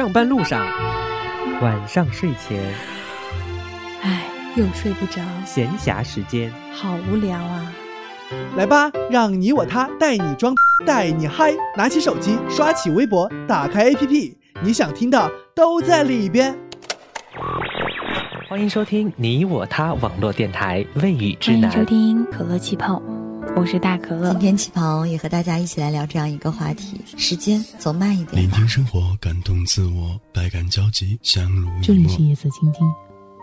上班路上，晚上睡前，唉，又睡不着，闲暇时间，好无聊啊！来吧，让你我他带你装，带你嗨，拿起手机，刷起微博，打开 APP，你想听的都在里边。欢迎收听你我他网络电台《未雨之南欢迎》。收听可乐气泡，我是大可乐今。天旗袍也和大家一起来聊这样一个话题：时间走慢一点吧。聆听生活，感动自我，百感交集，相濡以沫这里是。夜色倾听，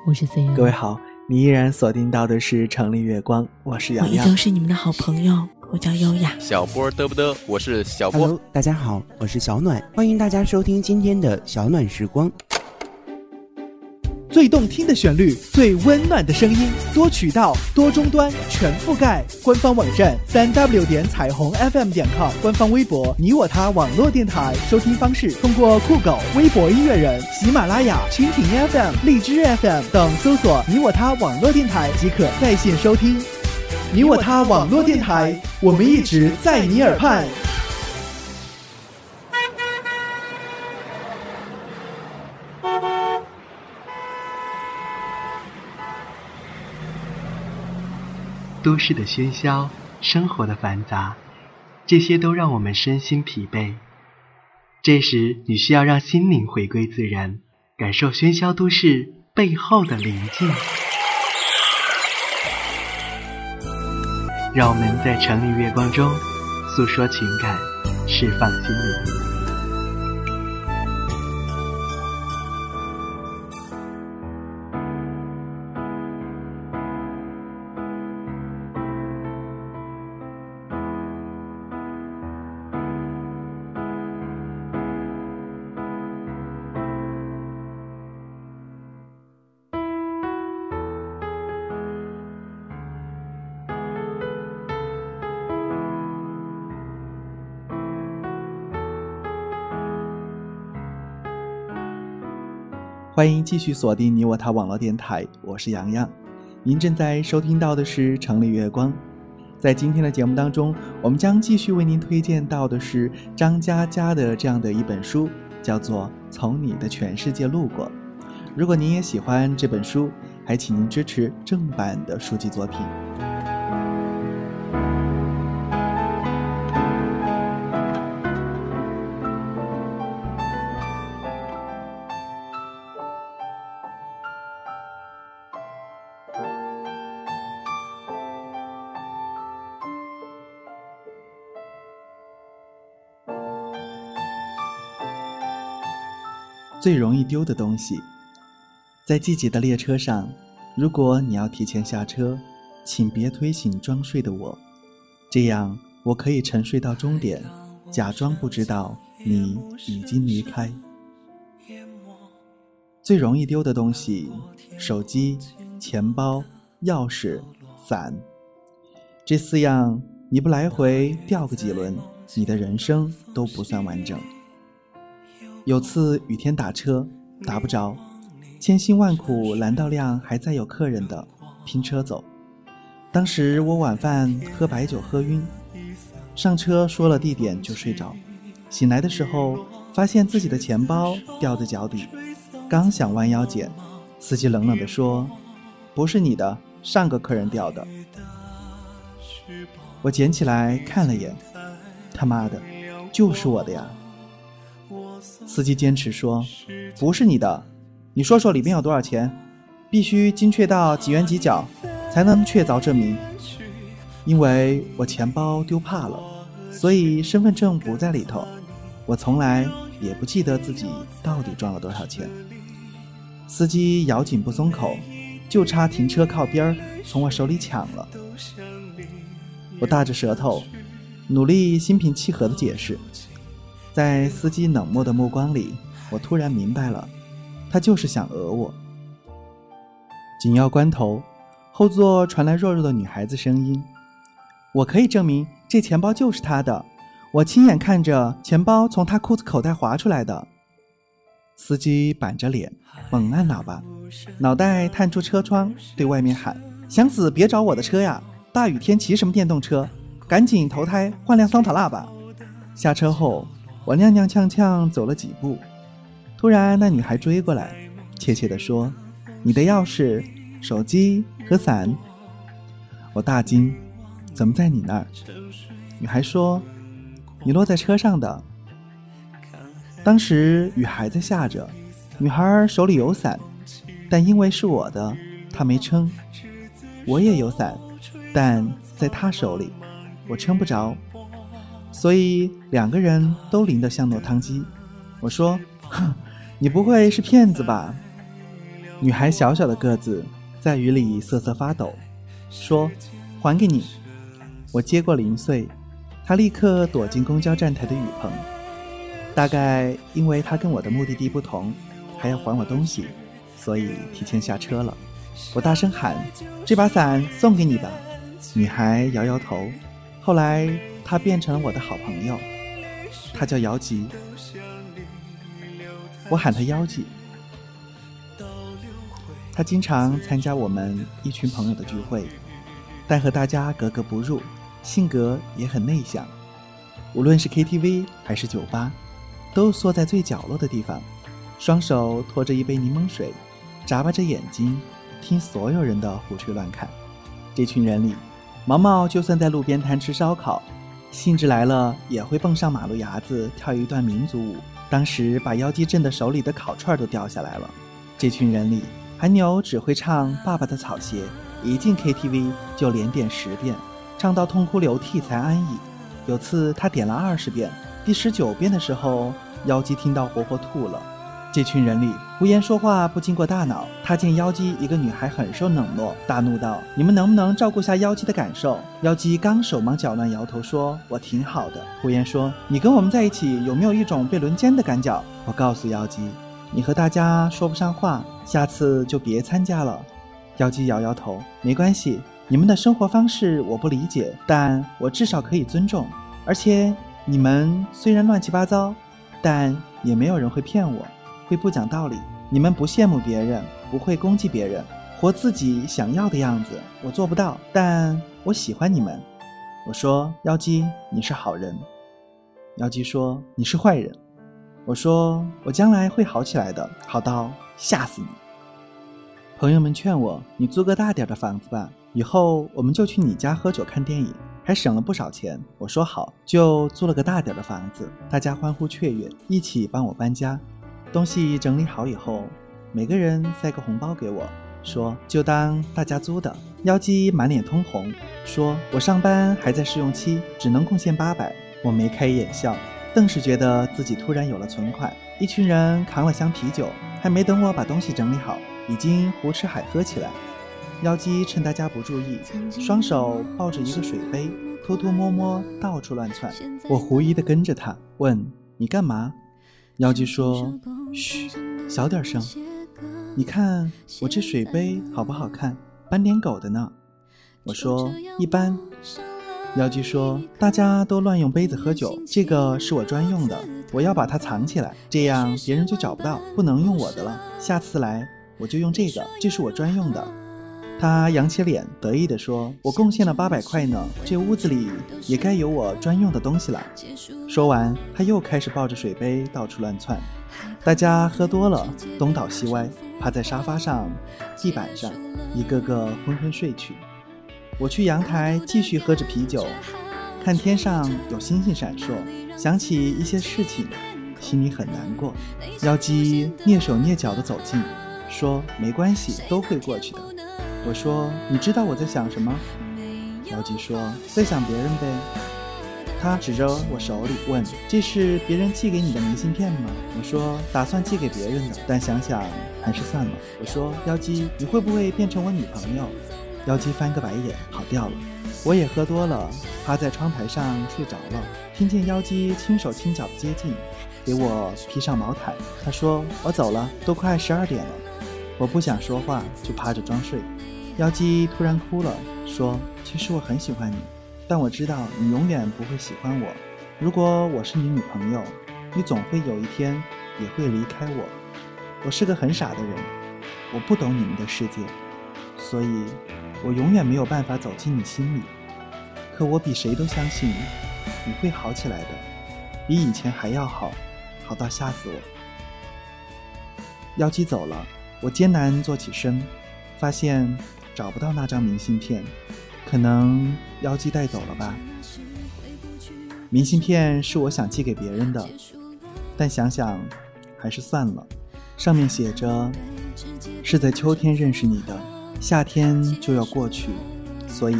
我是 C N。各位好，你依然锁定到的是城里月光，我是杨洋我依旧。是你们的好朋友，我叫优雅。小波嘚不嘚，我是小波。Hello，大家好，我是小暖，欢迎大家收听今天的小暖时光。最动听的旋律，最温暖的声音，多渠道、多终端，全覆盖。官方网站三 w 点彩虹 FM 点 com，官方微博你我他网络电台。收听方式通过酷狗、微博音乐人、喜马拉雅、蜻蜓 FM、荔枝 FM 等搜索你我他网络电台即可在线收听。你我他网络电台，我们一直在你耳畔。都市的喧嚣，生活的繁杂，这些都让我们身心疲惫。这时，你需要让心灵回归自然，感受喧嚣都市背后的宁静。让我们在城里月光中诉说情感，释放心灵。欢迎继续锁定你我他网络电台，我是洋洋。您正在收听到的是《城里月光》。在今天的节目当中，我们将继续为您推荐到的是张嘉佳的这样的一本书，叫做《从你的全世界路过》。如果您也喜欢这本书，还请您支持正版的书籍作品。最容易丢的东西，在季节的列车上，如果你要提前下车，请别推醒装睡的我，这样我可以沉睡到终点，假装不知道你已经离开。最容易丢的东西：手机、钱包、钥匙、伞。这四样你不来回掉个几轮，你的人生都不算完整。有次雨天打车打不着，千辛万苦拦到辆还载有客人的，拼车走。当时我晚饭喝白酒喝晕，上车说了地点就睡着。醒来的时候发现自己的钱包掉在脚底，刚想弯腰捡，司机冷冷地说：“不是你的，上个客人掉的。”我捡起来看了眼，他妈的，就是我的呀！司机坚持说：“不是你的，你说说里面有多少钱，必须精确到几元几角，才能确凿证明。”因为我钱包丢怕了，所以身份证不在里头。我从来也不记得自己到底赚了多少钱。司机咬紧不松口，就差停车靠边儿从我手里抢了。我大着舌头，努力心平气和地解释。在司机冷漠的目光里，我突然明白了，他就是想讹我。紧要关头，后座传来弱弱的女孩子声音：“我可以证明这钱包就是他的，我亲眼看着钱包从他裤子口袋滑出来的。”司机板着脸，猛按喇叭，脑袋探出车窗，对外面喊：“想死别找我的车呀！大雨天骑什么电动车？赶紧投胎换辆桑塔纳吧！”下车后，我踉踉跄跄走了几步，突然，那女孩追过来，怯怯地说：“你的钥匙、手机和伞。”我大惊：“怎么在你那儿？”女孩说：“你落在车上的。”当时雨还在下着，女孩手里有伞，但因为是我的，她没撑。我也有伞，但在她手里，我撑不着，所以两个人都淋得像落汤鸡。我说：“哼。”你不会是骗子吧？女孩小小的个子，在雨里瑟瑟发抖，说：“还给你。”我接过零碎，她立刻躲进公交站台的雨棚。大概因为她跟我的目的地不同，还要还我东西，所以提前下车了。我大声喊：“这把伞送给你吧！”女孩摇摇头。后来他变成了我的好朋友，他叫姚吉。我喊他妖吉，他经常参加我们一群朋友的聚会，但和大家格格不入，性格也很内向。无论是 KTV 还是酒吧，都缩在最角落的地方，双手托着一杯柠檬水，眨巴着眼睛，听所有人的胡吹乱侃。这群人里，毛毛就算在路边摊吃烧烤，兴致来了也会蹦上马路牙子跳一段民族舞。当时把妖姬震得手里的烤串都掉下来了。这群人里，韩牛只会唱《爸爸的草鞋》，一进 KTV 就连点十遍，唱到痛哭流涕才安逸。有次他点了二十遍，第十九遍的时候，妖姬听到活活吐了。这群人里，胡言说话不经过大脑。他见妖姬一个女孩很受冷落，大怒道：“你们能不能照顾下妖姬的感受？”妖姬刚手忙脚乱，摇头说：“我挺好的。”胡言说：“你跟我们在一起，有没有一种被轮奸的感觉？”我告诉妖姬：“你和大家说不上话，下次就别参加了。”妖姬摇摇头：“没关系，你们的生活方式我不理解，但我至少可以尊重。而且你们虽然乱七八糟，但也没有人会骗我。”会不讲道理，你们不羡慕别人，不会攻击别人，活自己想要的样子，我做不到，但我喜欢你们。我说妖姬，你是好人。妖姬说你是坏人。我说我将来会好起来的，好到吓死你。朋友们劝我，你租个大点的房子吧，以后我们就去你家喝酒看电影，还省了不少钱。我说好，就租了个大点的房子，大家欢呼雀跃，一起帮我搬家。东西整理好以后，每个人塞个红包给我，说就当大家租的。妖姬满脸通红，说我上班还在试用期，只能贡献八百。我眉开眼笑，顿时觉得自己突然有了存款。一群人扛了箱啤酒，还没等我把东西整理好，已经胡吃海喝起来。妖姬趁大家不注意，双手抱着一个水杯，偷偷摸摸到处乱窜。我狐疑地跟着他，问你干嘛？妖姬说：“嘘，小点声。你看我这水杯好不好看？斑点狗的呢。”我说：“一般。”妖姬说：“大家都乱用杯子喝酒，这个是我专用的，我要把它藏起来，这样别人就找不到，不能用我的了。下次来我就用这个，这是我专用的。”他扬起脸，得意地说：“我贡献了八百块呢，这屋子里也该有我专用的东西了。”说完，他又开始抱着水杯到处乱窜。大家喝多了，东倒西歪，趴在沙发上、地板上，一个个昏昏睡去。我去阳台继续喝着啤酒，看天上有星星闪烁，想起一些事情，心里很难过。妖姬蹑手蹑脚地走近，说：“没关系，都会过去的。”我说：“你知道我在想什么？”妖姬说：“在想别人呗。”他指着我手里问：“这是别人寄给你的明信片吗？”我说：“打算寄给别人的，但想想还是算了。”我说：“妖姬，你会不会变成我女朋友？”妖姬翻个白眼，跑掉了。我也喝多了，趴在窗台上睡着了。听见妖姬轻手轻脚的接近，给我披上毛毯。他说：“我走了，都快十二点了。”我不想说话，就趴着装睡。妖姬突然哭了，说：“其实我很喜欢你，但我知道你永远不会喜欢我。如果我是你女朋友，你总会有一天也会离开我。我是个很傻的人，我不懂你们的世界，所以我永远没有办法走进你心里。可我比谁都相信你会好起来的，比以前还要好，好到吓死我。”妖姬走了，我艰难坐起身，发现找不到那张明信片，可能妖姬带走了吧。明信片是我想寄给别人的，但想想还是算了。上面写着：“是在秋天认识你的，夏天就要过去，所以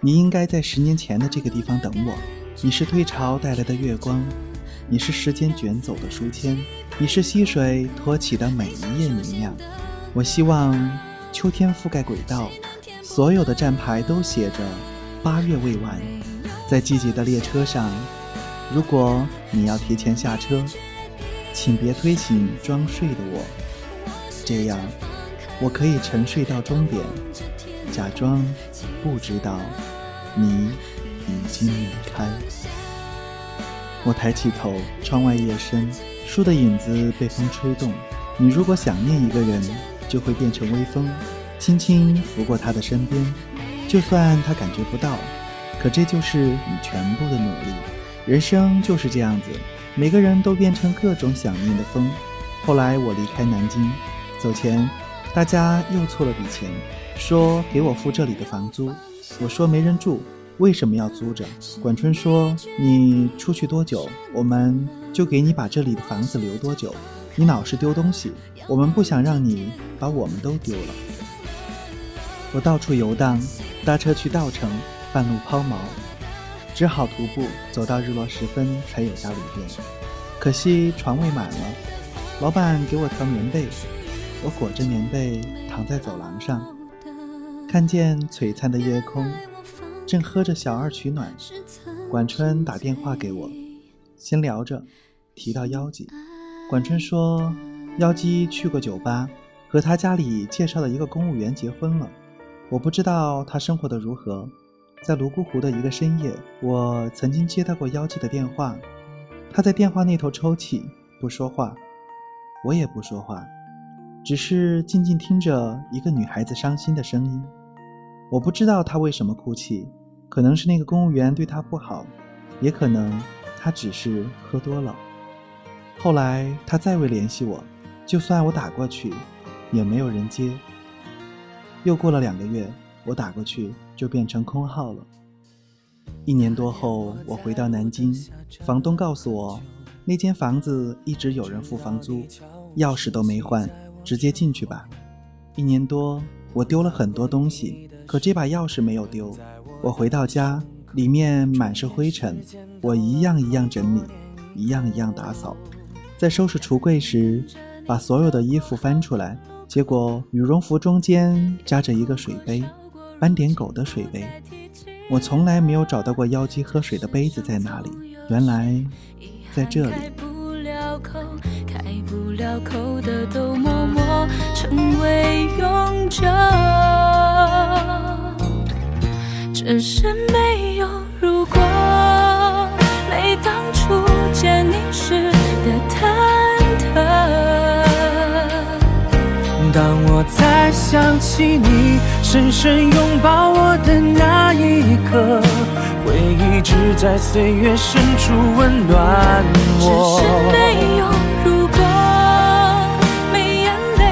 你应该在十年前的这个地方等我。你是退潮带来的月光，你是时间卷走的书签，你是溪水托起的每一页明亮。我希望秋天覆盖轨道，所有的站牌都写着‘八月未完’。”在季节的列车上，如果你要提前下车，请别推醒装睡的我，这样我可以沉睡到终点，假装不知道你已经离开。我抬起头，窗外夜深，树的影子被风吹动。你如果想念一个人，就会变成微风，轻轻拂过他的身边，就算他感觉不到。可这就是你全部的努力，人生就是这样子，每个人都变成各种想念的风。后来我离开南京，走前，大家又凑了笔钱，说给我付这里的房租。我说没人住，为什么要租着？管春说你出去多久，我们就给你把这里的房子留多久。你老是丢东西，我们不想让你把我们都丢了。我到处游荡，搭车去稻城。半路抛锚，只好徒步走到日落时分才有家旅店。可惜床位满了，老板给我条棉被，我裹着棉被躺在走廊上，看见璀璨的夜空，正喝着小二取暖。管春打电话给我，先聊着，提到妖姬。管春说，妖姬去过酒吧，和他家里介绍的一个公务员结婚了。我不知道他生活的如何。在泸沽湖的一个深夜，我曾经接到过妖姬的电话，他在电话那头抽泣，不说话，我也不说话，只是静静听着一个女孩子伤心的声音。我不知道她为什么哭泣，可能是那个公务员对她不好，也可能她只是喝多了。后来他再未联系我，就算我打过去，也没有人接。又过了两个月，我打过去。就变成空号了。一年多后，我回到南京，房东告诉我，那间房子一直有人付房租，钥匙都没换，直接进去吧。一年多，我丢了很多东西，可这把钥匙没有丢。我回到家，里面满是灰尘，我一样一样整理，一样一样打扫。在收拾橱柜时，把所有的衣服翻出来，结果羽绒服中间夹着一个水杯。斑点狗的水杯，我从来没有找到过妖姬喝水的杯子在哪里。原来，在这里。了口的都默默成为永久，只是没有如果。没当初见你时。当我再想起你深深拥抱我的那一刻，回忆只在岁月深处温暖我。只是没有如果，没眼泪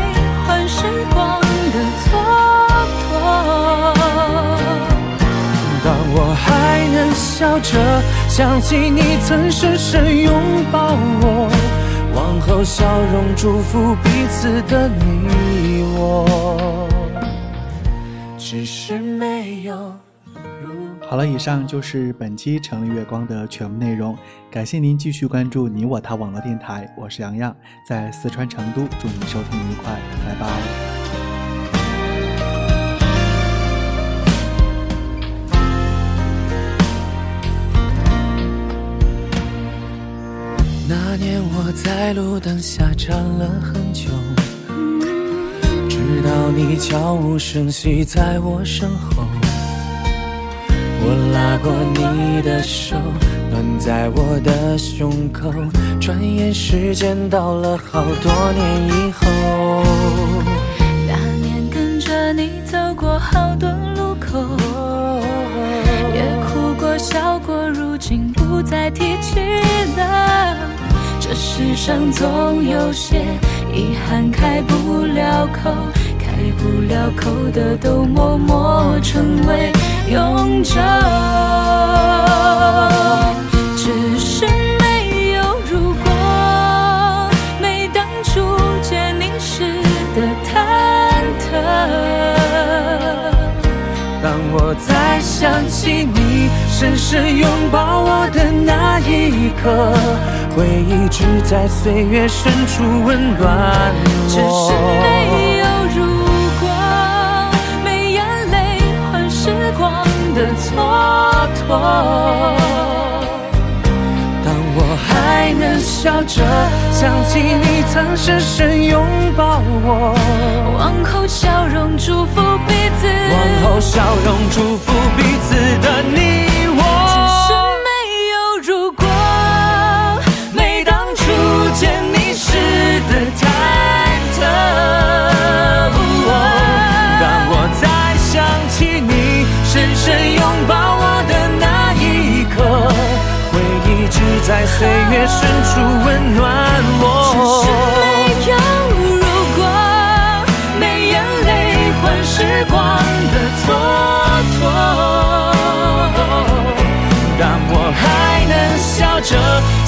换时光的蹉跎。当我还能笑着想起你曾深深拥抱我。往后笑容祝福彼此的你我，只是没有。好了，以上就是本期《城里月光》的全部内容。感谢您继续关注你我他网络电台，我是洋洋，在四川成都，祝您收听愉快，拜拜。那年我在路灯下站了很久，直到你悄无声息在我身后。我拉过你的手，暖在我的胸口。转眼时间到了好多年以后。那年跟着你走过好多路口，也哭过笑过，如今不再提起了。这世上总有些遗憾开不了口，开不了口的都默默成为永久。只是没有如果，没当初见你时的忐忑。当我再想起你深深拥抱我的那一刻，回忆只在岁月深处温暖我。只是没有如果，没眼泪换时光的蹉跎。当我还能笑着想起你曾深深拥抱我，往后笑容祝福彼此，往后笑容祝福彼此的你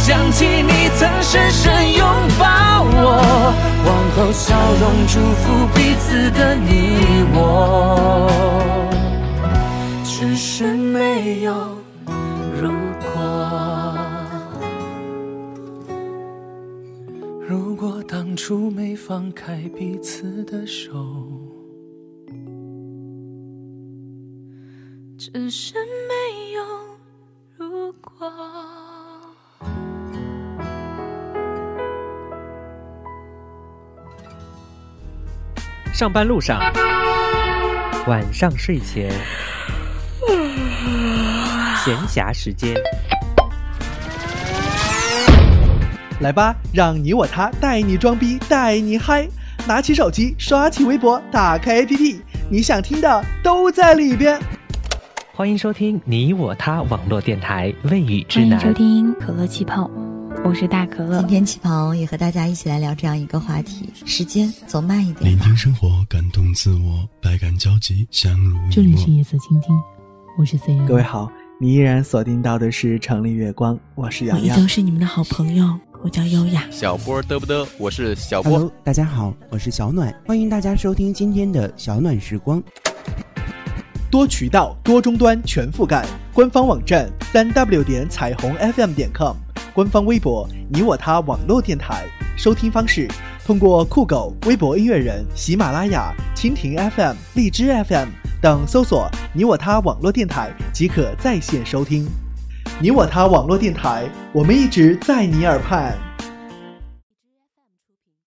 想起你曾深深拥抱我，往后笑容祝福彼此的你我，只是没有如果。如果当初没放开彼此的手。只是没有如果。上班路上，晚上睡前，闲暇时间，来吧，让你我他带你装逼，带你嗨！拿起手机，刷起微博，打开 APP，你想听的都在里边。欢迎收听你我他网络电台《未雨之南欢迎》。收听可乐气泡，我是大可乐今。天旗袍也和大家一起来聊这样一个话题：时间走慢一点。聆听生活，感动自我，百感交集，相濡以沫这里是。夜色倾听，我是 C N。各位好，你依然锁定到的是城里月光，我是杨洋我。依旧是你们的好朋友，我叫优雅。小波嘚不嘚，我是小波。Hello，大家好，我是小暖，欢迎大家收听今天的小暖时光。多渠道、多终端全覆盖，官方网站三 w 点彩虹 FM 点 com，官方微博你我他网络电台。收听方式：通过酷狗、微博音乐人、喜马拉雅、蜻蜓 FM、荔枝 FM 等搜索“你我他网络电台”即可在线收听。你我他网络电台，我们一直在你耳畔。